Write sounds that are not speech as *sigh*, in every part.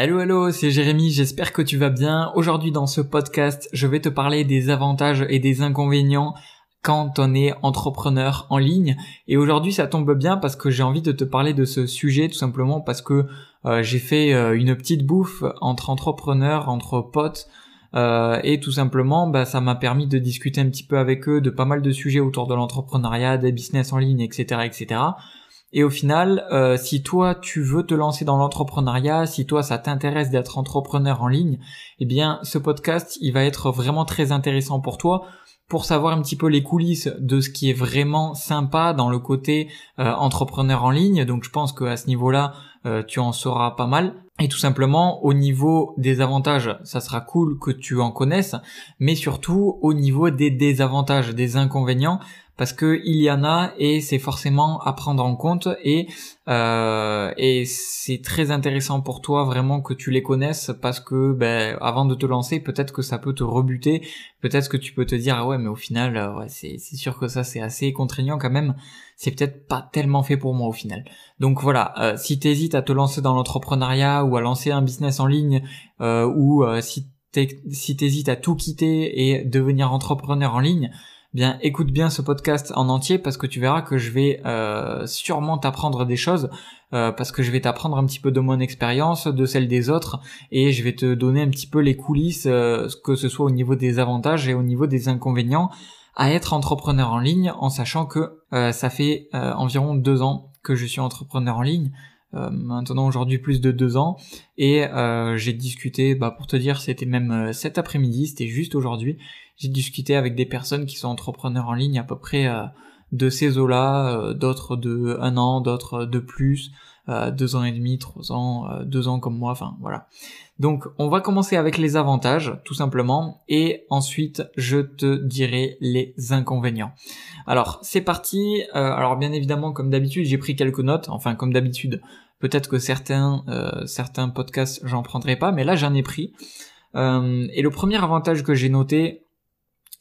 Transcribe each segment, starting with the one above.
Hello hello, c'est Jérémy, j'espère que tu vas bien. Aujourd'hui dans ce podcast, je vais te parler des avantages et des inconvénients quand on est entrepreneur en ligne. Et aujourd'hui ça tombe bien parce que j'ai envie de te parler de ce sujet tout simplement parce que euh, j'ai fait euh, une petite bouffe entre entrepreneurs, entre potes. Euh, et tout simplement, bah, ça m'a permis de discuter un petit peu avec eux de pas mal de sujets autour de l'entrepreneuriat, des business en ligne, etc., etc. Et au final, euh, si toi tu veux te lancer dans l'entrepreneuriat, si toi ça t'intéresse d'être entrepreneur en ligne, eh bien ce podcast il va être vraiment très intéressant pour toi pour savoir un petit peu les coulisses de ce qui est vraiment sympa dans le côté euh, entrepreneur en ligne. Donc je pense qu'à ce niveau-là, euh, tu en sauras pas mal. Et tout simplement, au niveau des avantages, ça sera cool que tu en connaisses, mais surtout au niveau des désavantages, des inconvénients, parce que il y en a et c'est forcément à prendre en compte et euh, et c'est très intéressant pour toi vraiment que tu les connaisses parce que ben avant de te lancer peut-être que ça peut te rebuter. Peut-être que tu peux te dire ah ouais mais au final euh, ouais, c'est c'est sûr que ça c'est assez contraignant quand même. C'est peut-être pas tellement fait pour moi au final. Donc voilà euh, si t'hésites à te lancer dans l'entrepreneuriat ou à lancer un business en ligne ou si si t'hésites à tout quitter et devenir entrepreneur en ligne bien écoute bien ce podcast en entier parce que tu verras que je vais euh, sûrement t'apprendre des choses euh, parce que je vais t'apprendre un petit peu de mon expérience, de celle des autres et je vais te donner un petit peu les coulisses, euh, que ce soit au niveau des avantages et au niveau des inconvénients à être entrepreneur en ligne en sachant que ça fait environ deux ans que je suis entrepreneur en ligne. maintenant aujourd'hui plus de deux ans et j'ai discuté bah pour te dire c'était même cet après-midi c'était juste aujourd'hui j'ai discuté avec des personnes qui sont entrepreneurs en ligne à peu près euh, de ces eaux-là, euh, d'autres de un an, d'autres de plus, euh, deux ans et demi, trois ans, deux ans comme moi, enfin voilà. Donc on va commencer avec les avantages, tout simplement, et ensuite je te dirai les inconvénients. Alors c'est parti. alors bien évidemment, comme d'habitude, j'ai pris quelques notes. Enfin comme d'habitude, peut-être que certains certains podcasts j'en prendrai pas, mais là j'en ai pris. et le premier avantage que j'ai noté,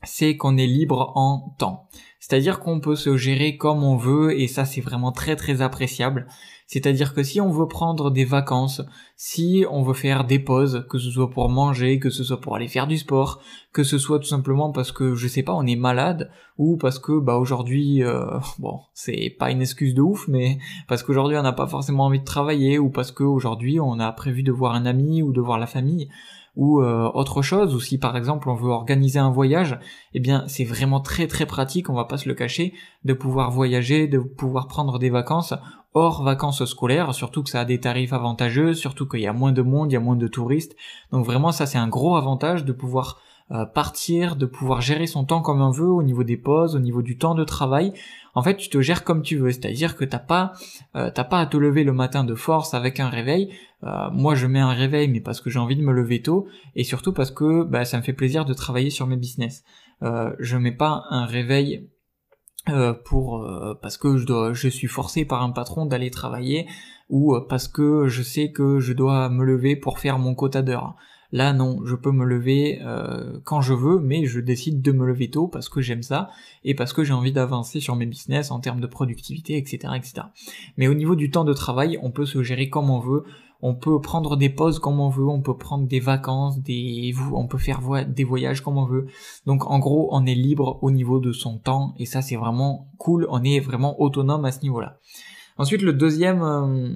c'est qu'on est libre en temps. C'est-à-dire qu'on peut se gérer comme on veut et ça c'est vraiment très très appréciable. C'est-à-dire que si on veut prendre des vacances, si on veut faire des pauses, que ce soit pour manger, que ce soit pour aller faire du sport, que ce soit tout simplement parce que je sais pas, on est malade ou parce que bah aujourd'hui euh, *laughs* bon, c'est pas une excuse de ouf mais parce qu'aujourd'hui on n'a pas forcément envie de travailler ou parce qu'aujourd'hui on a prévu de voir un ami ou de voir la famille ou euh, autre chose, ou si par exemple on veut organiser un voyage, eh bien c'est vraiment très très pratique, on va pas se le cacher, de pouvoir voyager, de pouvoir prendre des vacances hors vacances scolaires, surtout que ça a des tarifs avantageux, surtout qu'il y a moins de monde, il y a moins de touristes. Donc vraiment ça c'est un gros avantage de pouvoir euh, partir, de pouvoir gérer son temps comme on veut au niveau des pauses, au niveau du temps de travail. En fait, tu te gères comme tu veux, c'est-à-dire que t'as pas, euh, t'as pas à te lever le matin de force avec un réveil. Euh, moi, je mets un réveil, mais parce que j'ai envie de me lever tôt, et surtout parce que bah, ça me fait plaisir de travailler sur mes business. Je mets pas un réveil pour parce que je dois, je suis forcé par un patron d'aller travailler ou parce que je sais que je dois me lever pour faire mon quota d'heures. Là non, je peux me lever euh, quand je veux, mais je décide de me lever tôt parce que j'aime ça et parce que j'ai envie d'avancer sur mes business en termes de productivité, etc., etc. Mais au niveau du temps de travail, on peut se gérer comme on veut. On peut prendre des pauses comme on veut, on peut prendre des vacances, des, on peut faire des voyages comme on veut. Donc en gros, on est libre au niveau de son temps et ça c'est vraiment cool. On est vraiment autonome à ce niveau-là. Ensuite, le deuxième, euh,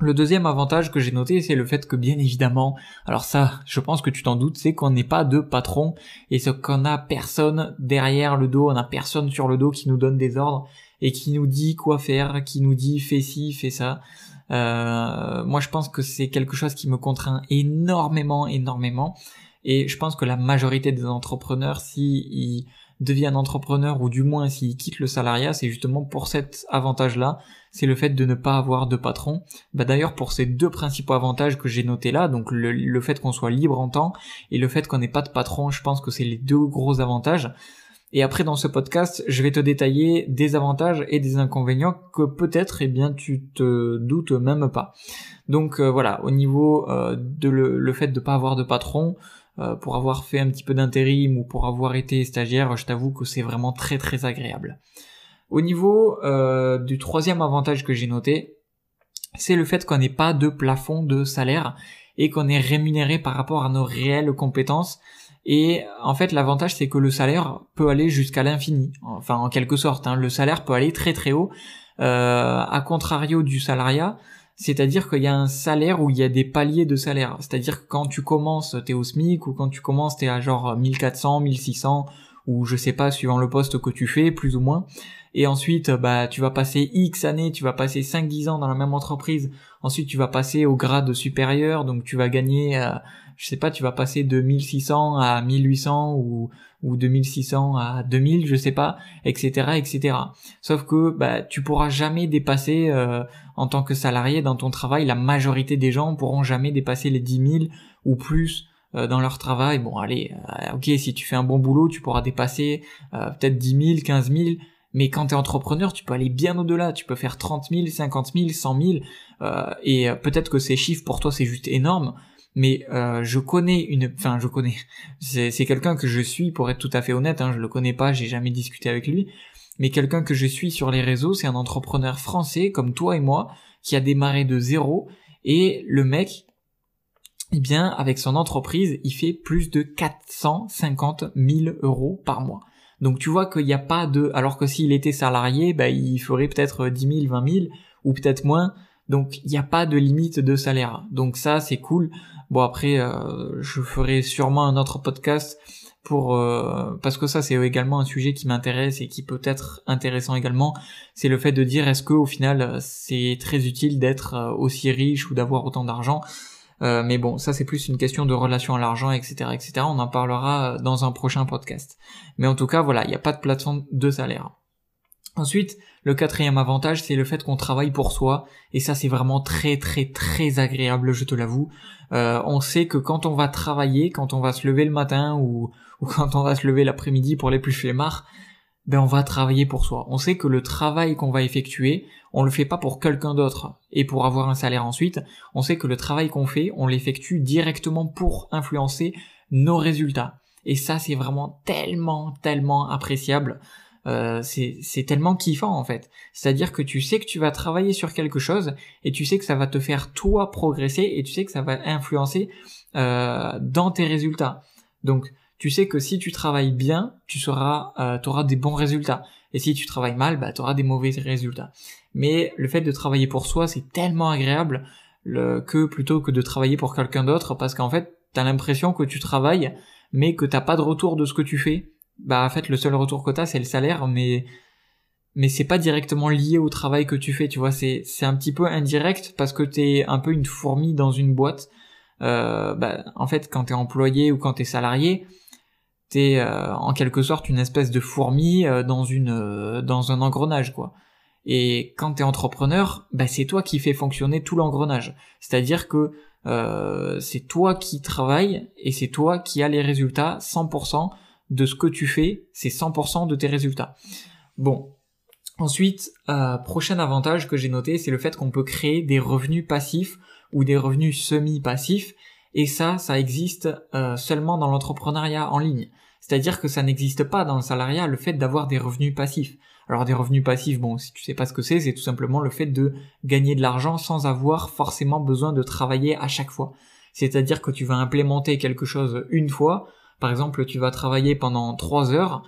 le deuxième avantage que j'ai noté, c'est le fait que bien évidemment, alors ça, je pense que tu t'en doutes, c'est qu'on n'est pas de patron et qu'on a personne derrière le dos, on a personne sur le dos qui nous donne des ordres et qui nous dit quoi faire, qui nous dit fais ci, fais ça. Euh, moi, je pense que c'est quelque chose qui me contraint énormément, énormément. Et je pense que la majorité des entrepreneurs, si deviennent entrepreneurs ou du moins s'ils quittent le salariat, c'est justement pour cet avantage-là, c'est le fait de ne pas avoir de patron. Bah d'ailleurs pour ces deux principaux avantages que j'ai notés là, donc le, fait qu'on soit libre en temps et le fait qu'on n'ait pas de patron, je pense que c'est les deux gros avantages. Et après dans ce podcast, je vais te détailler des avantages et des inconvénients que peut-être eh bien tu te doutes même pas. Donc euh, voilà, au niveau euh, de le, le, fait de pas avoir de patron, euh, pour avoir fait un petit peu d'intérim ou pour avoir été stagiaire, je t'avoue que c'est vraiment très très agréable. Au niveau euh, du troisième avantage que j'ai noté, c'est le fait qu'on n'ait pas de plafond de salaire et qu'on est rémunéré par rapport à nos réelles compétences. Et en fait, l'avantage, c'est que le salaire peut aller jusqu'à l'infini. Enfin, en quelque sorte, hein. le salaire peut aller très très haut. Euh, à contrario du salariat, c'est-à-dire qu'il y a un salaire où il y a des paliers de salaire. C'est-à-dire que quand tu commences, t'es au SMIC, ou quand tu commences, t'es à genre 1400, 1600, ou je sais pas, suivant le poste que tu fais, plus ou moins. Et ensuite, bah, tu vas passer X années, tu vas passer 5-10 ans dans la même entreprise. Ensuite, tu vas passer au grade supérieur, donc tu vas gagner, euh, je sais pas, tu vas passer de 1600 à 1800 ou, ou de 1600 à 2000, je sais pas, etc., etc. Sauf que, bah, tu pourras jamais dépasser, euh, en tant que salarié dans ton travail, la majorité des gens pourront jamais dépasser les 10 000 ou plus euh, dans leur travail. Bon, allez, euh, ok, si tu fais un bon boulot, tu pourras dépasser euh, peut-être 10 000, 15 000, mais quand tu es entrepreneur, tu peux aller bien au-delà. Tu peux faire 30 000, 50 000, 100 000, et peut-être que ces chiffres pour toi c'est juste énorme. Mais je connais une, enfin je connais, c'est quelqu'un que je suis pour être tout à fait honnête. Hein, je le connais pas, j'ai jamais discuté avec lui, mais quelqu'un que je suis sur les réseaux, c'est un entrepreneur français comme toi et moi qui a démarré de zéro et le mec, eh bien, avec son entreprise, il fait plus de 450 000 euros par mois. Donc tu vois qu'il n'y a pas de... Alors que s'il était salarié, bah, il ferait peut-être 10 000, 20 000 ou peut-être moins. Donc il n'y a pas de limite de salaire. Donc ça, c'est cool. Bon après, euh, je ferai sûrement un autre podcast pour euh, parce que ça c'est également un sujet qui m'intéresse et qui peut être intéressant également c'est le fait de dire est-ce que au final c'est très utile d'être euh, aussi riche ou d'avoir autant d'argent? Mais bon, ça c'est plus une question de relation à l'argent, etc., etc. On en parlera dans un prochain podcast. Mais en tout cas, voilà, il n'y a pas de plateforme de salaire. Ensuite, le quatrième avantage, c'est le fait qu'on travaille pour soi, et ça c'est vraiment très très très agréable, je te l'avoue. Euh, on sait que quand on va travailler, quand on va se lever le matin ou, *laughs* quand on va se lever l'après-midi pour les plus flemmards, ben on va travailler pour soi. On sait que le travail qu'on va effectuer, on le fait pas pour quelqu'un d'autre et pour avoir un salaire ensuite. On sait que le travail qu'on fait, on l'effectue directement pour influencer nos résultats. Et ça, c'est vraiment tellement, tellement appréciable. Euh, c'est tellement kiffant en fait. C'est-à-dire que tu sais que tu vas travailler sur quelque chose et tu sais que ça va te faire toi progresser et tu sais que ça va influencer euh, dans tes résultats. Donc tu sais que si tu travailles bien, tu euh, auras des bons résultats. Et si tu travailles mal, bah, tu auras des mauvais résultats. Mais le fait de travailler pour soi, c'est tellement agréable le, que plutôt que de travailler pour quelqu'un d'autre, parce qu'en fait, tu as l'impression que tu travailles, mais que t'as pas de retour de ce que tu fais. Bah en fait, le seul retour que t'as, c'est le salaire, mais mais c'est pas directement lié au travail que tu fais, tu vois. C'est c'est un petit peu indirect parce que t'es un peu une fourmi dans une boîte. Euh, bah, en fait, quand t'es employé ou quand t'es salarié, t'es euh, en quelque sorte une espèce de fourmi euh, dans une euh, dans un engrenage quoi. Et quand t'es entrepreneur, bah c'est toi qui fais fonctionner tout l'engrenage. C'est-à-dire que c'est toi qui travailles et c'est toi qui as les résultats 100% de ce que tu fais, c'est 100% de tes résultats. Bon. Ensuite, prochain avantage que j'ai noté, c'est le fait qu'on peut créer des revenus passifs ou des revenus semi-passifs et ça, ça existe euh, seulement dans l'entrepreneuriat en ligne. C'est-à-dire que ça n'existe pas dans le salariat le fait d'avoir des revenus passifs. Alors des revenus passifs, bon, si tu sais pas ce que c'est, c'est tout simplement le fait de gagner de l'argent sans avoir forcément besoin de travailler à chaque fois. C'est-à-dire que tu vas implémenter quelque chose une fois, par exemple, tu vas travailler pendant trois heures,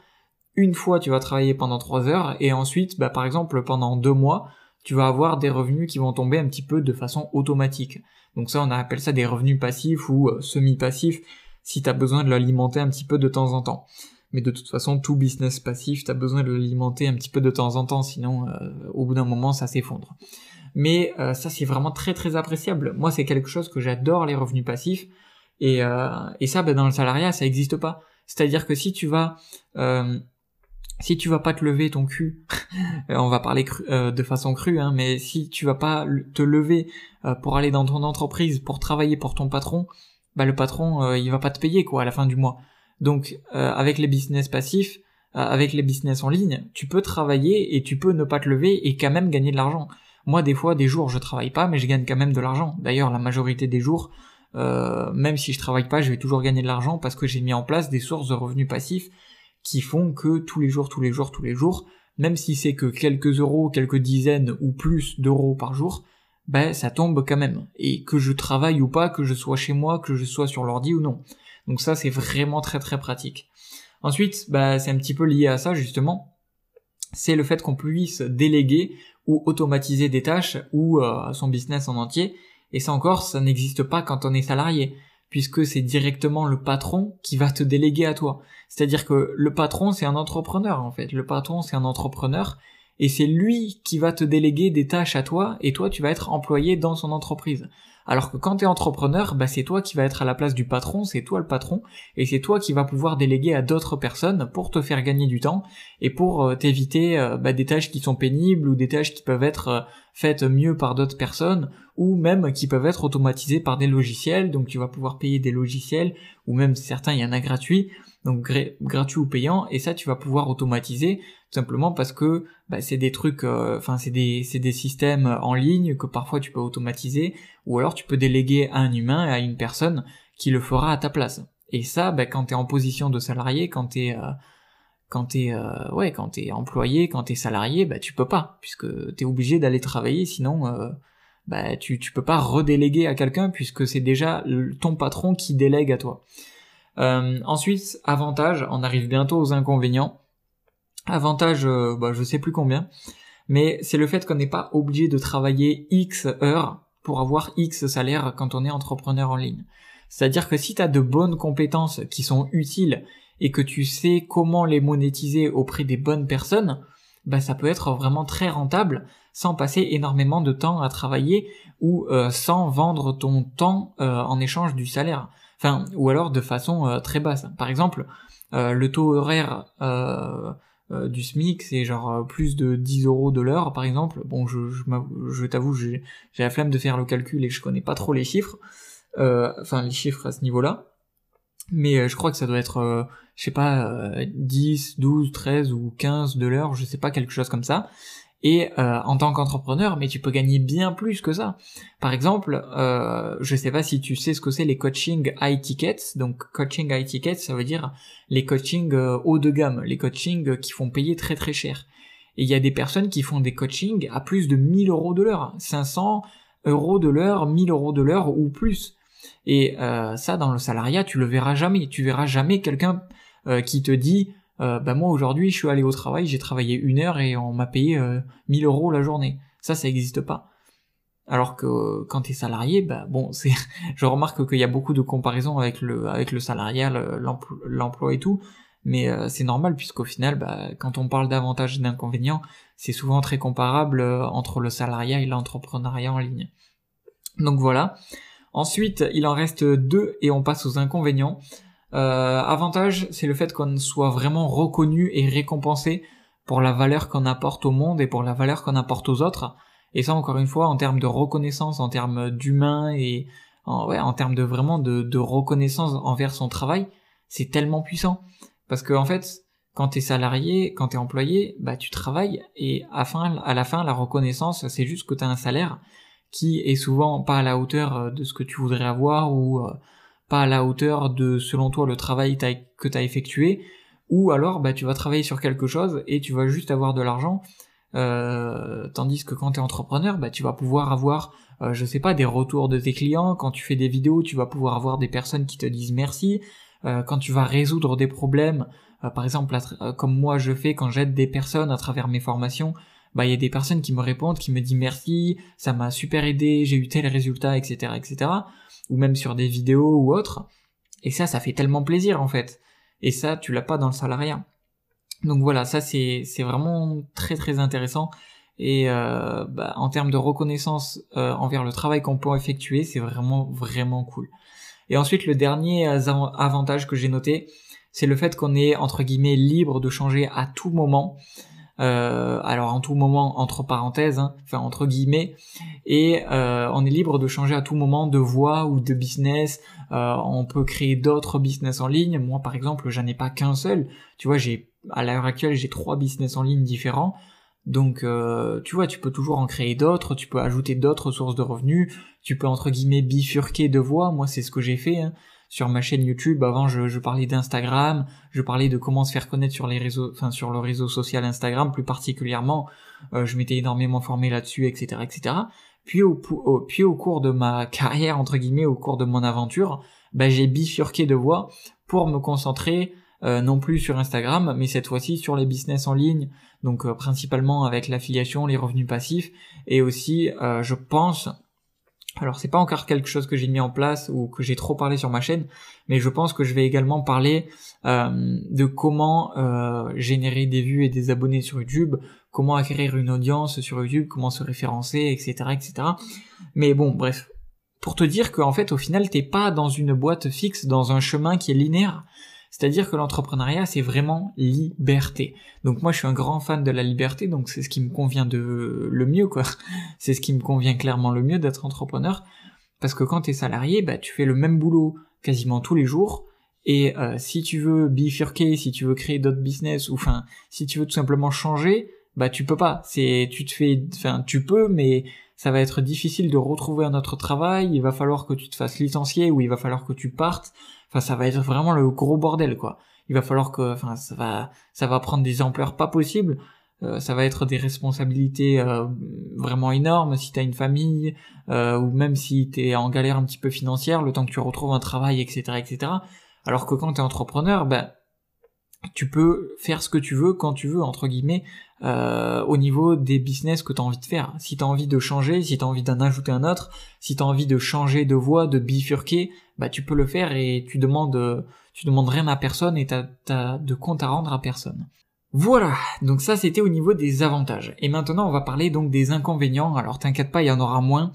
une fois tu vas travailler pendant trois heures, et ensuite, bah, par exemple, pendant deux mois, tu vas avoir des revenus qui vont tomber un petit peu de façon automatique. Donc ça, on appelle ça des revenus passifs ou euh, semi-passifs si tu as besoin de l'alimenter un petit peu de temps en temps. Mais de toute façon, tout business passif, tu as besoin de l'alimenter un petit peu de temps en temps, sinon euh, au bout d'un moment, ça s'effondre. Mais euh, ça, c'est vraiment très très appréciable. Moi, c'est quelque chose que j'adore, les revenus passifs. Et, et ça, ben, dans le salariat, ça n'existe pas. C'est-à-dire que si tu vas si tu vas pas te lever ton cul, *laughs* euh, on va parler euh, de façon crue, hein, mais si tu vas pas te lever euh, pour aller dans ton entreprise, pour travailler pour ton patron, bah le patron il va pas te payer quoi à la fin du mois. Donc avec les business passifs, avec les business en ligne, tu peux travailler et tu peux ne pas te lever et quand même gagner de l'argent. Moi des fois des jours je travaille pas mais je gagne quand même de l'argent. D'ailleurs la majorité des jours, même si je travaille pas, je vais toujours gagner de l'argent parce que j'ai mis en place des sources de revenus passifs qui font que tous les jours, tous les jours, tous les jours, même si c'est que quelques euros, quelques dizaines ou plus d'euros par jour, ben ça tombe quand même. Et que je travaille ou pas, que je sois chez moi, que je sois sur l'ordi ou non. Donc ça c'est vraiment très très pratique. Ensuite, bah, c'est un petit peu lié à ça justement. C'est le fait qu'on puisse déléguer ou automatiser des tâches ou euh, son business en entier. Et ça encore, ça n'existe pas quand on est salarié, puisque c'est directement le patron qui va te déléguer à toi. C'est-à-dire que le patron, c'est un entrepreneur en fait. Le patron, c'est un entrepreneur et c'est lui qui va te déléguer des tâches à toi et toi tu vas être employé dans son entreprise. Alors que quand tu es entrepreneur, bah c'est toi qui va être à la place du patron, c'est toi le patron, et c'est toi qui va pouvoir déléguer à d'autres personnes pour te faire gagner du temps et pour euh, t'éviter euh, bah, des tâches qui sont pénibles ou des tâches qui peuvent être euh, faites mieux par d'autres personnes ou même qui peuvent être automatisées par des logiciels. Donc tu vas pouvoir payer des logiciels ou même certains il y en a gratuits donc gratuit ou payant, et ça tu vas pouvoir automatiser tout simplement parce que bah, c'est des trucs, euh, enfin c'est des des systèmes en ligne que parfois tu peux automatiser, ou alors tu peux déléguer à un humain, à une personne qui le fera à ta place. Et ça, bah, quand t'es en position de salarié, quand t'es euh, quand t'es euh, ouais quand t'es employé, quand t'es salarié, bah tu peux pas puisque t'es obligé d'aller travailler, sinon euh, bah tu tu peux pas redéléguer à quelqu'un puisque c'est déjà ton patron qui délègue à toi. Euh, ensuite, avantage, on arrive bientôt aux inconvénients. Avantage, euh, bah, je sais plus combien, mais c'est le fait qu'on n'est pas obligé de travailler X heures pour avoir X salaire quand on est entrepreneur en ligne. C'est-à-dire que si tu as de bonnes compétences qui sont utiles et que tu sais comment les monétiser auprès des bonnes personnes, bah ça peut être vraiment très rentable sans passer énormément de temps à travailler ou euh, sans vendre ton temps en échange du salaire. Enfin, ou alors de façon euh, très basse. Par exemple, euh, le taux horaire euh, du SMIC, c'est genre plus de 10 euros de l'heure, par exemple. Bon, je, je, je t'avoue, j'ai la flemme de faire le calcul et je connais pas trop les chiffres. Enfin, les chiffres à ce niveau-là. Mais je crois que ça doit être, je sais pas, 10, 12, 13 ou 15 de l'heure, je sais pas, quelque chose comme ça et euh, en tant qu'entrepreneur, mais tu peux gagner bien plus que ça. Par exemple, euh, je sais pas si tu sais ce que c'est les coaching high tickets. Donc coaching high tickets, ça veut dire les coachings euh, haut de gamme, les coachings qui font payer très très cher. Et il y a des personnes qui font des coachings à plus de 1000 euros de l'heure, 500 euros de l'heure, 1000 euros de l'heure ou plus. Et euh, ça, dans le salariat, tu le verras jamais. Tu verras jamais quelqu'un euh, qui te dit euh, bah moi aujourd'hui je suis allé au travail, j'ai travaillé une heure et on m'a payé 1000 euh, euros la journée. Ça, ça n'existe pas. Alors que euh, quand tu es salarié, bah bon, *laughs* c'est, je remarque qu'il y a beaucoup de comparaisons avec le avec le salarial, l'emploi et tout, mais c'est normal puisqu'au final, bah, quand on parle d'avantages et d'inconvénients, c'est souvent très comparable entre le salariat et l'entrepreneuriat en ligne. Donc voilà. Ensuite, il en reste deux et on passe aux inconvénients. Euh, avantage, c'est le fait qu'on soit vraiment reconnu et récompensé pour la valeur qu'on apporte au monde et pour la valeur qu'on apporte aux autres. Et ça, encore une fois, en termes de reconnaissance, en termes d'humain et en, ouais, en termes de vraiment de, reconnaissance envers son travail, c'est tellement puissant. Parce que en fait, quand t'es salarié, quand t'es employé, bah tu travailles et à, la fin, la reconnaissance, c'est juste que t'as un salaire qui est souvent pas à la hauteur de ce que tu voudrais avoir ou euh, pas à la hauteur de selon toi le travail que tu as effectué ou alors bah tu vas travailler sur quelque chose et tu vas juste avoir de l'argent euh, tandis que quand tu es entrepreneur bah tu vas pouvoir avoir euh, je sais pas des retours de tes clients quand tu fais des vidéos tu vas pouvoir avoir des personnes qui te disent merci euh, quand tu vas résoudre des problèmes par exemple comme moi je fais quand j'aide des personnes à travers mes formations bah il y a des personnes qui me répondent qui me disent merci ça m'a super aidé j'ai eu tel résultat etc etc ou même sur des vidéos ou autres. Et ça, ça fait tellement plaisir en fait. Et ça, tu l'as pas dans le salariat. Donc voilà, ça c'est vraiment très très intéressant. Et euh, bah, en termes de reconnaissance euh, envers le travail qu'on peut effectuer, c'est vraiment vraiment cool. Et ensuite, le dernier avantage que j'ai noté, c'est le fait qu'on est entre guillemets libre de changer à tout moment euh, alors en tout moment entre parenthèses, hein, enfin entre guillemets, et euh, on est libre de changer à tout moment de voie ou de business. Euh, on peut créer d'autres business en ligne. Moi par exemple, j'en ai pas qu'un seul. Tu vois, j'ai à l'heure actuelle j'ai trois business en ligne différents. Donc tu vois, tu peux toujours en créer d'autres, tu peux ajouter d'autres sources de revenus, tu peux entre guillemets bifurquer de voies. Moi c'est ce que j'ai fait. Hein sur ma chaîne YouTube. Avant, je, je parlais d'Instagram, je parlais de comment se faire connaître sur les réseaux, enfin sur le réseau social Instagram plus particulièrement. Euh, je m'étais énormément formé là-dessus, etc., etc. Puis au, puis au cours de ma carrière, entre guillemets, au cours de mon aventure, bah, j'ai bifurqué de voie pour me concentrer euh, non plus sur Instagram, mais cette fois-ci sur les business en ligne, donc euh, principalement avec l'affiliation, les revenus passifs, et aussi, euh, je pense, alors c'est pas encore quelque chose que j'ai mis en place ou que j'ai trop parlé sur ma chaîne, mais je pense que je vais également parler de comment générer des vues et des abonnés sur YouTube, comment acquérir une audience sur YouTube, comment se référencer, etc., etc. Mais bon, bref, pour te dire qu'en fait, au final, t'es pas dans une boîte fixe, dans un chemin qui est linéaire. C'est-à-dire que l'entrepreneuriat, c'est vraiment liberté. Donc moi, je suis un grand fan de la liberté, donc c'est ce qui me convient de le mieux, quoi. *laughs* C'est ce qui me convient clairement le mieux d'être entrepreneur, parce que quand t'es salarié, bah tu fais le même boulot quasiment tous les jours, et euh, si tu veux bifurquer, si tu veux créer d'autres business, ou enfin, si tu veux tout simplement changer, bah tu peux pas. C'est, tu te fais, enfin, tu peux, mais ça va être difficile de retrouver un autre travail. Il va falloir que tu te fasses licencier ou il va falloir que tu partes. Enfin, ça va être vraiment le gros bordel, quoi. Il va falloir que, enfin, ça va, ça va prendre des ampleurs pas possibles. Euh, ça va être des responsabilités euh, vraiment énormes si t'as une famille euh, ou même si t'es en galère un petit peu financière, le temps que tu retrouves un travail, etc., etc. Alors que quand t'es entrepreneur, ben tu peux faire ce que tu veux quand tu veux entre guillemets euh, au niveau des business que tu as envie de faire. Si tu envie de changer, si tu envie d'en ajouter un autre, si tu envie de changer de voie, de bifurquer, bah tu peux le faire et tu demandes tu demandes rien à personne et t'as as de compte à rendre à personne. Voilà, donc ça c'était au niveau des avantages. Et maintenant on va parler donc des inconvénients. Alors t'inquiète pas, il y en aura moins.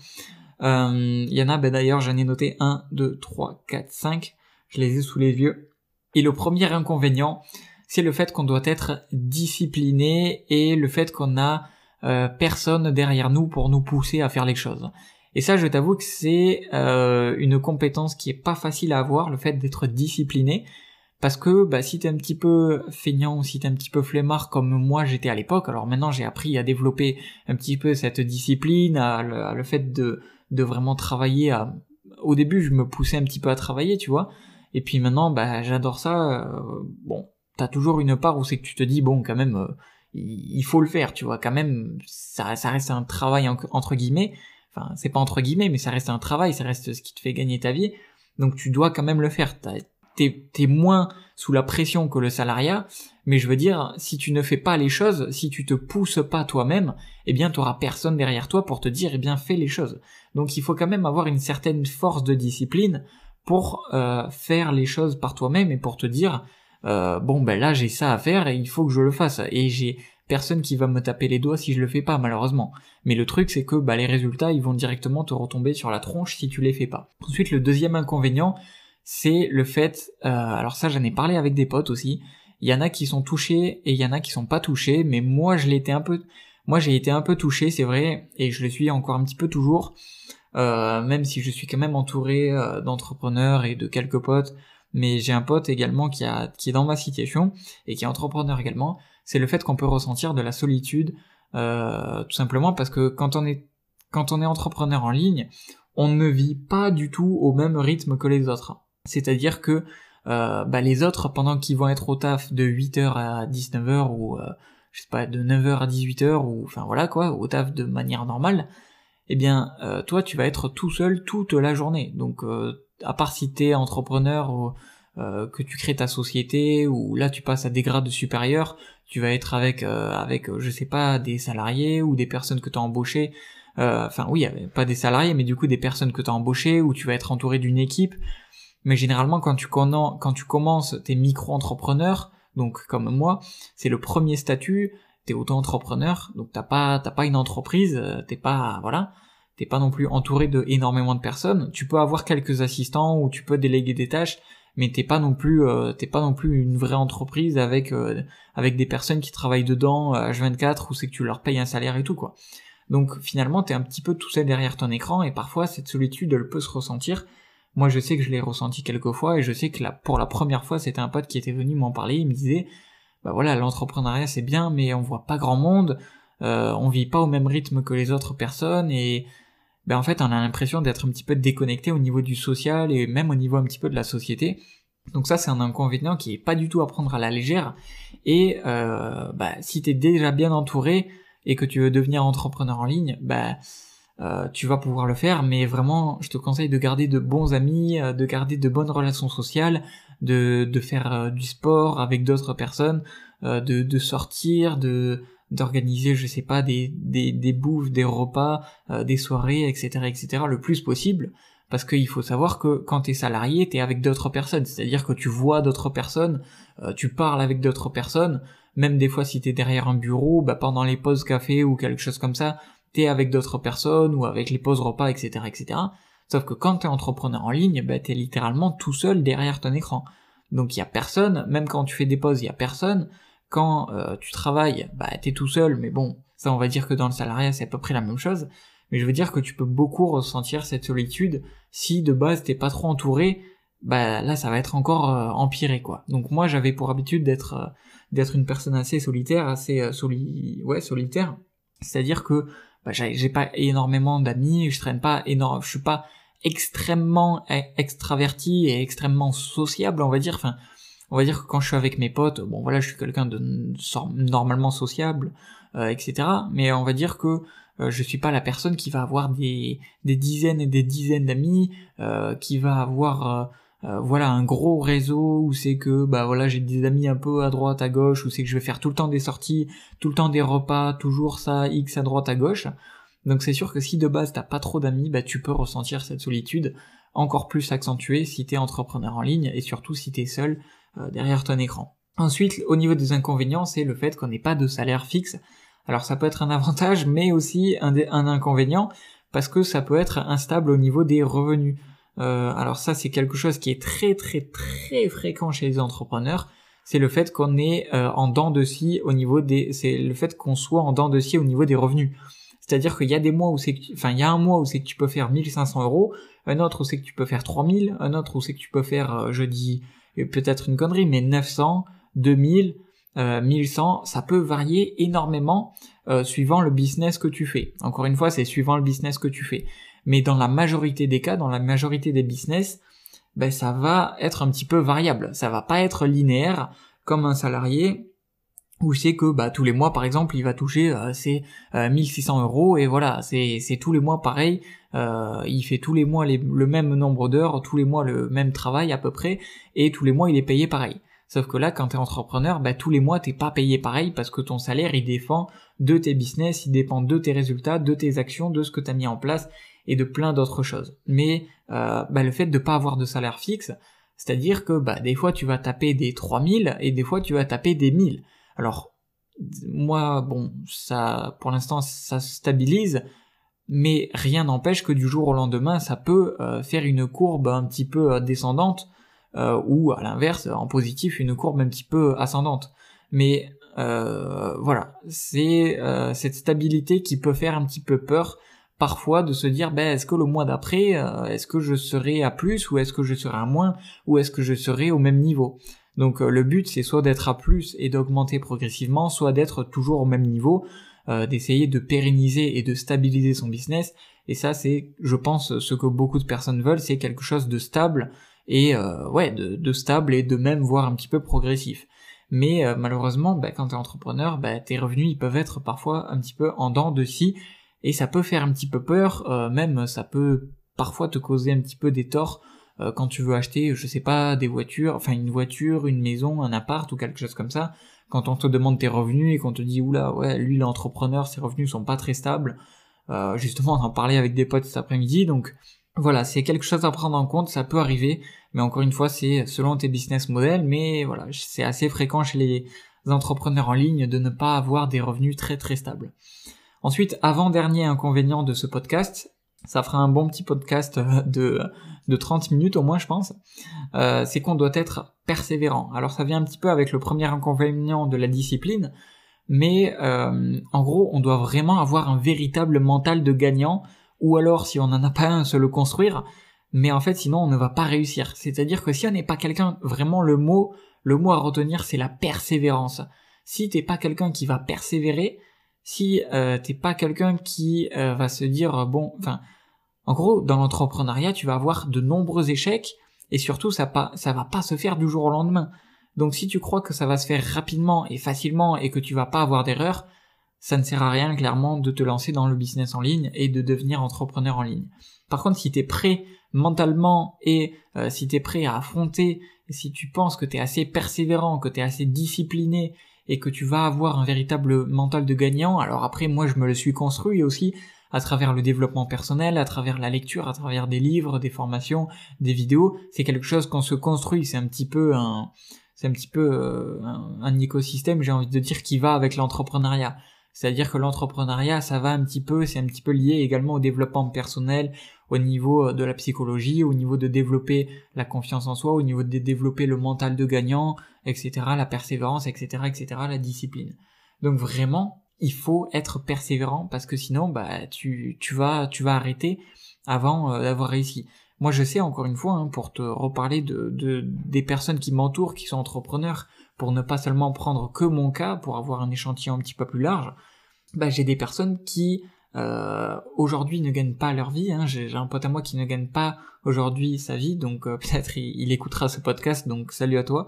Euh, il y en a, ben d'ailleurs j'en ai noté 1, 2, 3, 4, 5. Je les ai sous les yeux. Et le premier inconvénient, c'est le fait qu'on doit être discipliné et le fait qu'on a euh, personne derrière nous pour nous pousser à faire les choses. Et ça, je t'avoue que c'est euh, une compétence qui est pas facile à avoir, le fait d'être discipliné, parce que bah, si t'es un petit peu feignant ou si t'es un petit peu flemmard comme moi j'étais à l'époque, alors maintenant j'ai appris à développer un petit peu cette discipline, à le, fait de, de vraiment travailler. Au début, je me poussais un petit peu à travailler, tu vois, et puis maintenant, bah, j'adore ça. Euh, bon, t'as toujours une part où c'est que tu te dis, bon, quand même, euh, il faut le faire, tu vois. Quand même, ça, reste un travail entre guillemets. Enfin, c'est pas entre guillemets, mais ça reste un travail, ça reste ce qui te fait gagner ta vie. Donc tu dois quand même le faire. T'es, t'es moins sous la pression que le salariat, mais je veux dire, si tu ne fais pas les choses, si tu te pousses pas toi-même, eh bien, t'auras personne derrière toi pour te dire, eh bien, fais les choses. Donc, il faut quand même avoir une certaine force de discipline pour euh, faire les choses par toi-même et pour te dire euh, bon ben là j'ai ça à faire et il faut que je le fasse. Et j'ai personne qui va me taper les doigts si je le fais pas malheureusement. Mais le truc c'est que bah, les résultats ils vont directement te retomber sur la tronche si tu les fais pas. Ensuite le deuxième inconvénient c'est le fait euh, alors ça j'en ai parlé avec des potes aussi. Il y en a qui sont touchés et il y en a qui sont pas touchés mais moi je été un peu moi j'ai été un peu touché c'est vrai et je le suis encore un petit peu toujours euh, même si je suis quand même entouré euh, d'entrepreneurs et de quelques potes, mais j'ai un pote également qui, a, qui est dans ma situation et qui est entrepreneur également, c'est le fait qu'on peut ressentir de la solitude, euh, tout simplement parce que quand on est quand on est entrepreneur en ligne, on ne vit pas du tout au même rythme que les autres. C'est-à-dire que euh, bah les autres, pendant qu'ils vont être au taf de 8h à 19h ou euh, je sais pas de 9h à 18h ou enfin voilà quoi, au taf de manière normale, eh bien, euh, toi, tu vas être tout seul toute la journée. Donc, euh, à part si t'es entrepreneur ou euh, que tu crées ta société ou là tu passes à des grades supérieurs, tu vas être avec avec je sais pas des salariés ou des personnes que tu as embauchées. Enfin oui, pas des salariés, mais du coup des personnes que tu as embauchées ou tu vas être entouré d'une équipe. Mais généralement quand tu quand tu commences tes micro-entrepreneurs, donc comme moi, c'est le premier statut t'es auto-entrepreneur, donc t'as pas t'as pas une entreprise, euh, t'es pas voilà, t'es pas non plus entouré de énormément de personnes. Tu peux avoir quelques assistants ou tu peux déléguer des tâches, mais t'es pas non plus euh, t'es pas non plus une vraie entreprise avec euh, avec des personnes qui travaillent dedans H24 où c'est que tu leur payes un salaire et tout quoi. Donc finalement t'es un petit peu tout seul derrière ton écran et parfois cette solitude elle peut se ressentir. Moi je sais que je l'ai ressenti quelques fois et je sais que là, pour la première fois c'était un pote qui était venu m'en parler, il me disait bah voilà, l'entrepreneuriat c'est bien, mais on voit pas grand monde, euh, on vit pas au même rythme que les autres personnes et ben en fait on a l'impression d'être un petit peu déconnecté au niveau du social et même au niveau un petit peu de la société. Donc ça c'est un inconvénient qui est pas du tout à prendre à la légère. Et euh, bah, si t'es déjà bien entouré et que tu veux devenir entrepreneur en ligne, bah euh, tu vas pouvoir le faire, mais vraiment, je te conseille de garder de bons amis, euh, de garder de bonnes relations sociales, de, de faire euh, du sport avec d'autres personnes, de, de sortir, de d'organiser, je sais pas, des, des, des bouffes, des repas, des soirées, etc., etc., le plus possible, parce qu'il faut savoir que quand t'es salarié, t'es avec d'autres personnes, c'est-à-dire que tu vois d'autres personnes, tu parles avec d'autres personnes, même des fois si t'es derrière un bureau, bah pendant les pauses café ou quelque chose comme ça, avec d'autres personnes ou avec les pauses repas, etc., etc. Sauf que quand t'es entrepreneur en ligne, bah t'es littéralement tout seul derrière ton écran. Donc il y a personne, même quand tu fais des pauses, il y a personne. Quand euh, tu travailles, bah t'es tout seul, mais bon, ça on va dire que dans le salariat c'est à peu près la même chose. Mais je veux dire que tu peux beaucoup ressentir cette solitude si de base t'es pas trop entouré. Bah là ça va être encore euh, empiré quoi. Donc moi j'avais pour habitude d'être euh, d'être une personne assez solitaire, assez soli ouais solitaire. C'est-à-dire que bah, j'ai pas énormément d'amis, je traîne pas énorme, je suis pas extrêmement e, extraverti et extrêmement sociable, on va dire. Enfin, on va dire que quand je suis avec mes potes, bon voilà, je suis quelqu'un de normalement sociable, euh, etc. Mais on va dire que euh, je suis pas la personne qui va avoir des, dizaines et des dizaines d'amis, euh, qui va avoir euh, voilà un gros réseau où c'est que bah voilà j'ai des amis un peu à droite à gauche où c'est que je vais faire tout le temps des sorties tout le temps des repas toujours ça x à droite à gauche. Donc c'est sûr que si de base t'as pas trop d'amis bah tu peux ressentir cette solitude encore plus accentuée si t'es entrepreneur en ligne et surtout si t'es seul euh, derrière ton écran. Ensuite au niveau des inconvénients c'est le fait qu'on n'ait pas de salaire fixe. Alors ça peut être un avantage mais aussi un, un inconvénient parce que ça peut être instable au niveau des revenus euh, alors ça, c'est quelque chose qui est très très très fréquent chez les entrepreneurs. C'est le fait qu'on est euh, en dents de scie au niveau des, c'est le fait qu'on soit en dents de scie au niveau des revenus. C'est-à-dire qu'il y a des mois où c'est, enfin il y a un mois où c'est que tu peux faire 1500 euros, un autre où c'est que tu peux faire 3000, un autre où c'est que tu peux faire, euh, je dis peut-être une connerie, mais 900, 2000, 1100, ça peut varier énormément suivant le business que tu fais. Encore une fois, c'est suivant le business que tu fais mais dans la majorité des cas, dans la majorité des business, ben ça va être un petit peu variable. Ça va pas être linéaire comme un salarié où c'est que bah tous les mois par exemple il va toucher euh, ses 1600 euh, euros et voilà c'est c'est tous les mois pareil euh, il fait tous les mois le même nombre d'heures tous les mois le même travail à peu près et tous les mois il est payé pareil sauf que là quand t'es entrepreneur bah tous les mois t'es pas payé pareil parce que ton salaire il dépend de tes business il dépend de tes résultats de tes actions de ce que t'as mis en place et de plein d'autres choses. Mais euh, bah, le fait de pas avoir de salaire fixe, c'est-à-dire que bah, des fois tu vas taper des 3000 et des fois tu vas taper des 1000. Alors moi, bon, ça, pour l'instant, ça se stabilise, mais rien n'empêche que du jour au lendemain, ça peut euh, faire une courbe un petit peu euh, descendante, ou à l'inverse, en positif, une courbe un petit peu ascendante. Mais voilà, c'est cette stabilité qui peut faire un petit peu peur parfois de se dire ben est-ce que le mois d'après euh, est-ce que je serai à plus ou est-ce que je serai à moins ou est-ce que je serai au même niveau? Donc euh, le but c'est soit d'être à plus et d'augmenter progressivement soit d'être toujours au même niveau euh, d'essayer de pérenniser et de stabiliser son business. Et ça c'est je pense ce que beaucoup de personnes veulent c'est quelque chose de stable et ouais de, stable et de même voire un petit peu progressif. Mais malheureusement ben, quand tu es entrepreneur ben, tes revenus ils peuvent être parfois un petit peu en dents de scie et ça peut faire un petit peu peur, euh, même ça peut parfois te causer un petit peu des torts euh, quand tu veux acheter, je sais pas, des voitures, enfin une voiture, une maison, un appart ou quelque chose comme ça. Quand on te demande tes revenus et qu'on te dit oula ouais lui l'entrepreneur ses revenus sont pas très stables. Euh, justement on en parlait avec des potes cet après-midi donc voilà c'est quelque chose à prendre en compte ça peut arriver mais encore une fois c'est selon tes business models mais voilà c'est assez fréquent chez les entrepreneurs en ligne de ne pas avoir des revenus très très stables. Ensuite, avant-dernier inconvénient de ce podcast, ça fera un bon petit podcast euh, de, de 30 minutes au moins je pense, euh, c'est qu'on doit être persévérant. Alors ça vient un petit peu avec le premier inconvénient de la discipline, mais euh, en gros on doit vraiment avoir un véritable mental de gagnant, ou alors si on n'en a pas un, se le construire, mais en fait sinon on ne va pas réussir. C'est-à-dire que si on n'est pas quelqu'un, vraiment le mot, le mot à retenir c'est la persévérance. Si t'es pas quelqu'un qui va persévérer, si euh, t'es pas quelqu'un qui euh, va se dire bon, enfin, en gros, dans l'entrepreneuriat, tu vas avoir de nombreux échecs et surtout ça pas, ça va pas se faire du jour au lendemain. Donc si tu crois que ça va se faire rapidement et facilement et que tu vas pas avoir d'erreur, ça ne sert à rien clairement de te lancer dans le business en ligne et de devenir entrepreneur en ligne. Par contre, si tu es prêt mentalement et euh, si tu es prêt à affronter, si tu penses que tu es assez persévérant, que tu es assez discipliné et que tu vas avoir un véritable mental de gagnant, alors après moi je me le suis construit aussi à travers le développement personnel, à travers la lecture, à travers des livres, des formations, des vidéos, c'est quelque chose qu'on se construit, c'est un petit peu un c'est un petit peu euh, un, un écosystème, j'ai envie de dire qui va avec l'entrepreneuriat. C'est-à-dire que l'entrepreneuriat, ça va un petit peu, c'est un petit peu lié également au développement personnel, au niveau euh, de la psychologie, au niveau de développer la confiance en soi, au niveau de développer le mental de gagnant, etc., la persévérance, etc., etc., la discipline. Donc vraiment, il faut être persévérant parce que sinon, bah, tu, vas, arrêter avant euh, d'avoir réussi. Moi, je sais encore une fois, hein, pour te reparler de, de des personnes qui m'entourent, qui sont entrepreneurs, pour ne pas seulement prendre que mon cas, pour avoir un échantillon un petit peu plus large, bah, j'ai des personnes qui euh, aujourd'hui ne gagnent pas leur vie. Hein. J'ai un pote à moi qui ne gagne pas aujourd'hui sa vie, donc euh, *laughs* peut-être il, écoutera ce podcast, donc salut à toi.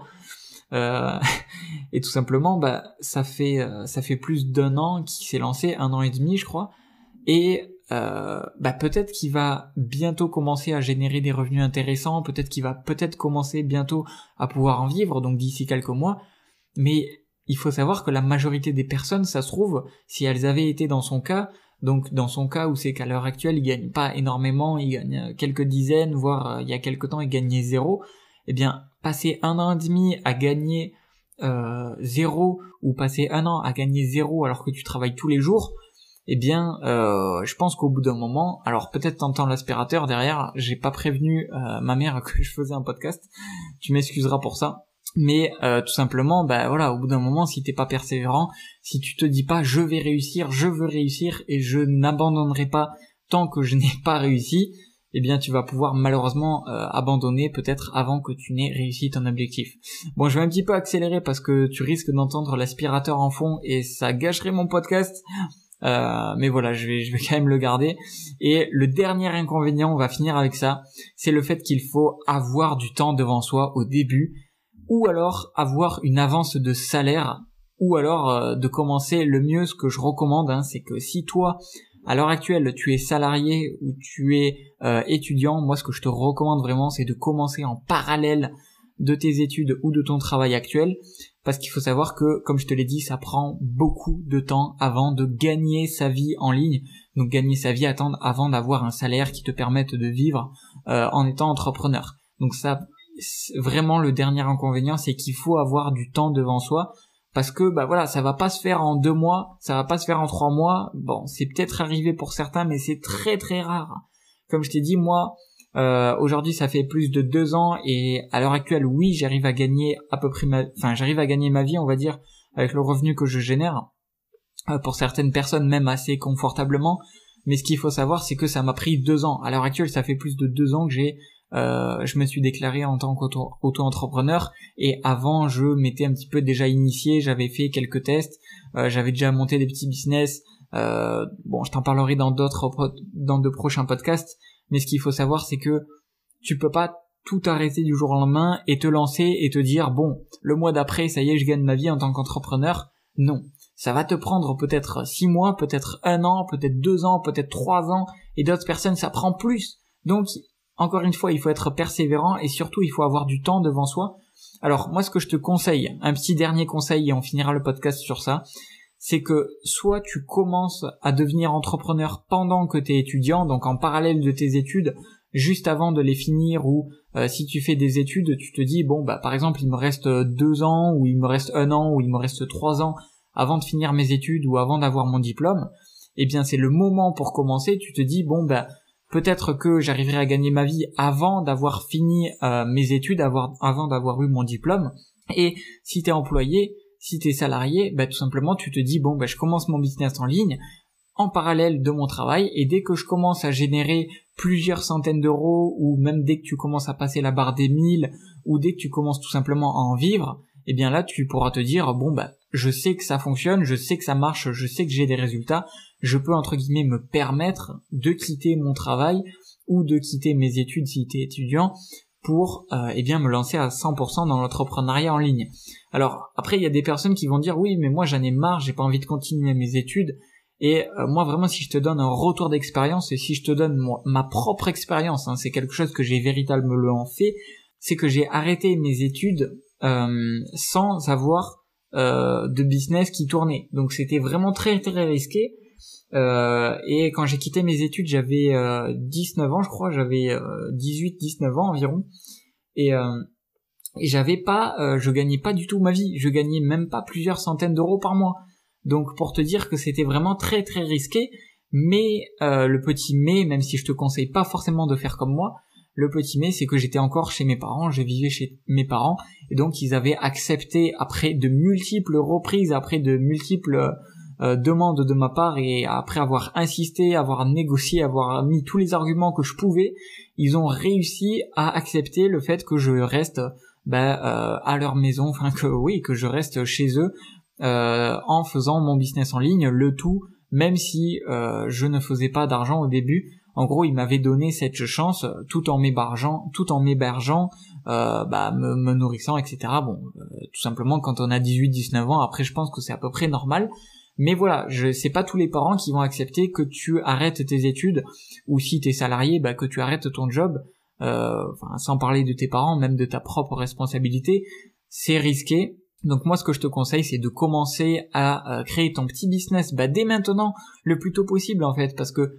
Euh, *laughs* et tout simplement, bah ça fait euh, ça fait plus d'un an qu'il s'est lancé, un an et demi je crois, et euh, bah peut-être qu'il va bientôt commencer à générer des revenus intéressants, peut-être qu'il va peut-être commencer bientôt à pouvoir en vivre, donc d'ici quelques mois. Mais il faut savoir que la majorité des personnes, ça se trouve, si elles avaient été dans son cas, donc dans son cas où c'est qu'à l'heure actuelle il gagne pas énormément, il gagne quelques dizaines, voire euh, il y a quelques temps il gagnait zéro, eh bien passer un an et demi à gagner euh, zéro ou passer un an à gagner zéro alors que tu travailles tous les jours, eh bien, euh, je pense qu'au bout d'un moment, alors peut-être t'entends l'aspirateur derrière, j'ai pas prévenu euh, ma mère *laughs* que je faisais un podcast, tu m'excuseras pour ça, mais euh, tout simplement, bah voilà, au bout d'un moment, si t'es pas persévérant, si tu te dis pas je vais réussir, je veux réussir et je n'abandonnerai pas tant que je *laughs* n'ai pas réussi, eh bien tu vas pouvoir malheureusement abandonner peut-être avant que tu n'aies réussi ton objectif. Bon, je vais un petit peu accélérer parce que tu risques d'entendre l'aspirateur en fond et ça gâcherait mon podcast. Euh, mais voilà, je vais, je vais *laughs* quand même le garder. Et le dernier inconvénient, on va finir avec ça, c'est le fait qu'il faut avoir du temps devant soi au début, ou alors avoir une avance de salaire, ou alors euh, de commencer le mieux. Ce que je recommande, hein, c'est que si toi, à l'heure actuelle, tu es salarié ou tu es euh, étudiant, moi ce que je te recommande vraiment, c'est de commencer en parallèle de tes études ou de ton travail actuel, parce qu'il faut savoir que, comme je te l'ai dit, ça prend beaucoup de temps avant de gagner sa vie en ligne, donc gagner sa vie attendre avant d'avoir un salaire qui te permette de vivre euh, en étant entrepreneur. Donc ça, vraiment le dernier inconvénient, c'est qu'il faut avoir du temps devant soi, parce que bah voilà, ça va pas se faire en deux mois, ça va pas se faire en trois mois. Bon, c'est peut-être arrivé pour certains, mais c'est très très rare. Comme je t'ai dit, moi, euh, Aujourd'hui, ça fait plus de deux ans et à l'heure actuelle, oui, j'arrive à gagner à peu près ma, enfin, j'arrive à gagner ma vie, on va dire, avec le revenu que je génère. Euh, pour certaines personnes, même assez confortablement. Mais ce qu'il faut savoir, c'est que ça m'a pris deux ans. À l'heure actuelle, ça fait plus de deux ans que j'ai, euh, je me suis déclaré en tant qu'auto-entrepreneur et avant, je m'étais un petit peu déjà initié. J'avais fait quelques tests, euh, j'avais déjà monté des petits business. Euh, bon, je t'en parlerai dans d'autres dans de prochains podcasts mais ce qu'il faut savoir, c'est que tu peux pas tout arrêter du jour au lendemain et te lancer et te dire bon, le mois d'après, ça y est, je gagne ma vie en tant qu'entrepreneur. Non. Ça va te prendre peut-être six mois, peut-être un an, peut-être deux ans, peut-être trois ans, et d'autres personnes, ça prend plus. Donc, encore une fois, il faut être persévérant et surtout, il faut avoir du temps devant soi. Alors, moi, ce que je te conseille, un petit dernier conseil et on finira le podcast sur ça, c'est que soit tu commences à devenir entrepreneur pendant que tu es étudiant, donc en parallèle de tes études, juste avant de les finir, ou euh, si tu fais des études, tu te dis, bon, bah par exemple, il me reste deux ans, ou il me reste un an, ou il me reste trois ans avant de finir mes études, ou avant d'avoir mon diplôme, eh bien c'est le moment pour commencer, tu te dis, bon, bah peut-être que j'arriverai à gagner ma vie avant d'avoir fini euh, mes études, avant d'avoir eu mon diplôme, et si tu employé, si tu es salarié, bah, tout simplement, tu te dis, bon, bah, je commence mon business en ligne en parallèle de mon travail et dès que je commence à générer plusieurs centaines d'euros ou même dès que tu commences à passer la barre des 1000 ou dès que tu commences tout simplement à en vivre, eh bien là, tu pourras te dire, bon, bah, je sais que ça fonctionne, je sais que ça marche, je sais que j'ai des résultats, je peux, entre guillemets, me permettre de quitter mon travail ou de quitter mes études si tu es étudiant pour euh, eh bien me lancer à 100% dans l'entrepreneuriat en ligne. Alors après il y a des personnes qui vont dire oui mais moi j'en ai marre, j'ai pas envie de continuer mes études et euh, moi vraiment si je te donne un retour d'expérience et si je te donne ma propre expérience, hein, c'est quelque chose que j'ai véritablement fait, c'est que j'ai arrêté mes études euh, sans avoir euh, de business qui tournait. Donc c'était vraiment très très risqué. Euh, et quand j'ai quitté mes études, j'avais 19 ans, je crois, j'avais 18-19 ans environ. Et, j'avais pas, je gagnais pas du tout ma vie. Je gagnais même pas plusieurs centaines d'euros par mois. Donc pour te dire que c'était vraiment très très risqué. Mais le petit mais, même si je te conseille pas forcément de faire comme moi, le petit mais, c'est que j'étais encore chez mes parents, je vivais chez mes parents, et donc ils avaient accepté après de multiples reprises, après de multiples euh, demandes de ma part, et après avoir insisté, avoir négocié, avoir mis tous les arguments que je pouvais, ils ont réussi à accepter le fait que je reste euh, à leur maison, enfin que oui, que je reste chez eux euh, en faisant mon business en ligne, le tout, même si je ne faisais pas d'argent au début, en gros, il m'avait donné cette chance tout en m'hébergeant, tout en m'hébergeant, euh, bah, me, nourrissant, etc. Bon, euh, tout simplement quand on a 18-19 ans, après je pense que c'est à peu près normal. Mais voilà, je sais pas tous les parents qui vont accepter que tu arrêtes tes études ou si t'es salarié, bah que tu arrêtes ton job. Euh, sans parler de tes parents, même de ta propre responsabilité, c'est risqué. Donc moi, ce que je te conseille, c'est de commencer à créer ton petit business bah, dès maintenant, le plus tôt possible en fait, parce que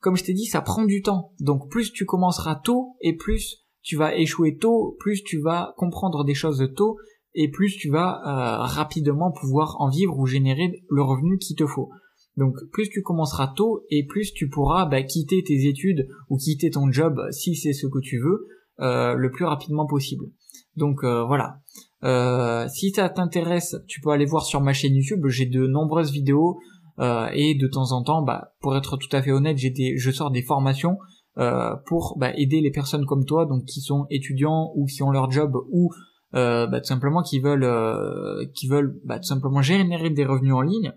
comme je t'ai dit, ça prend du temps. Donc plus tu commenceras tôt et plus tu vas échouer tôt, plus tu vas comprendre des choses tôt et plus tu vas euh, rapidement pouvoir en vivre ou générer le revenu qu'il te faut. Donc plus tu commenceras tôt et plus tu pourras bah, quitter tes études ou quitter ton job si c'est ce que tu veux euh, le plus rapidement possible. Donc euh, voilà. si ça t'intéresse, tu peux aller voir sur ma chaîne YouTube. J'ai de nombreuses vidéos euh, et de temps en temps, bah, pour être tout à fait honnête, j'ai je sors des formations euh, pour bah, aider les personnes comme toi, donc qui sont étudiants ou qui ont leur job ou euh, bah, tout simplement qui veulent euh, qui veulent tout simplement générer des revenus en ligne.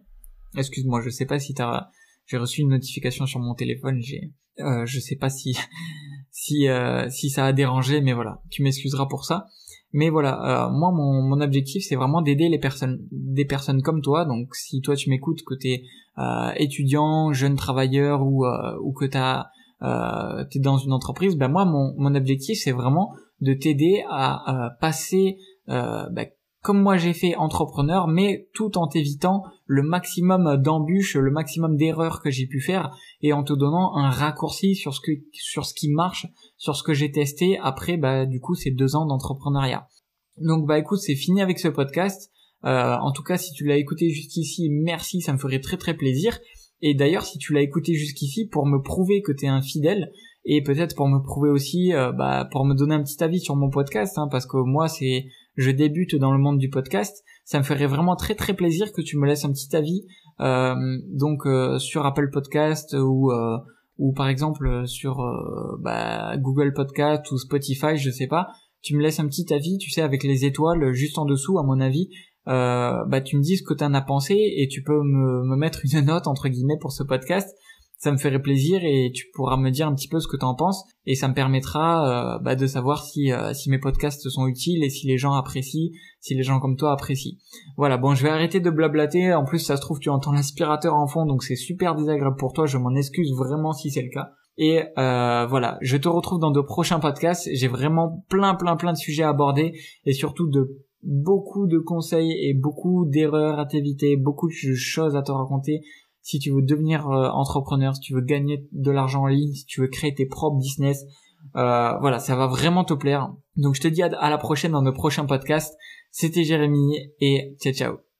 Excuse-moi, je sais pas si t'as j'ai reçu une notification sur mon téléphone, j'ai euh, je sais pas si *laughs* si euh, si ça a dérangé, mais voilà, tu m'excuseras pour ça. Mais voilà, euh, moi mon, mon objectif c'est vraiment d'aider les personnes, des personnes comme toi. Donc si toi tu m'écoutes, que t'es euh, étudiant, jeune travailleur ou euh, ou que t'as euh, t'es dans une entreprise, ben moi mon mon objectif c'est vraiment de t'aider à, à passer ben, comme moi j'ai fait entrepreneur, mais tout en t'évitant le maximum d'embûches, le maximum d'erreurs que j'ai pu faire, et en te donnant un raccourci sur ce que sur ce qui marche, sur ce que j'ai testé après bah du coup ces deux ans d'entrepreneuriat. Donc bah écoute c'est fini avec ce podcast. Euh, en tout cas si tu l'as écouté jusqu'ici merci ça me ferait très très plaisir. Et d'ailleurs si tu l'as écouté jusqu'ici pour me prouver que tu es un fidèle et peut-être pour me prouver aussi euh, bah pour me donner un petit avis sur mon podcast hein, parce que moi c'est je débute dans le monde du podcast, ça me ferait vraiment très très plaisir que tu me laisses un petit avis euh, donc euh, sur Apple Podcast ou euh, ou par exemple sur bah, Google Podcast ou Spotify, je sais pas. Tu me laisses un petit avis, tu sais, avec les étoiles juste en dessous, à mon avis. bah tu me dis ce que tu en as pensé et tu peux me, me mettre une *laughs* note entre guillemets pour ce podcast ça me ferait plaisir et tu pourras me dire un petit peu ce que tu en penses et ça me permettra euh, bah, de savoir si, euh, si mes podcasts sont utiles et si les gens apprécient, si les gens comme toi apprécient. Voilà, bon, je vais arrêter de blablater. En plus, ça se trouve, tu entends l'aspirateur en fond, donc c'est super désagréable pour toi. Je m'en excuse vraiment si c'est le cas. Et euh, voilà, je te retrouve dans de prochains podcasts. J'ai vraiment plein, plein, plein de sujets à aborder et surtout de beaucoup de conseils et beaucoup d'erreurs à t'éviter, beaucoup de choses à te raconter si tu veux devenir euh, entrepreneur, si tu veux gagner de l'argent en ligne, si tu veux créer tes propres business, euh, voilà, ça va vraiment te plaire. Donc je te dis à, à la prochaine dans nos prochains podcasts. C'était Jérémy et ciao ciao.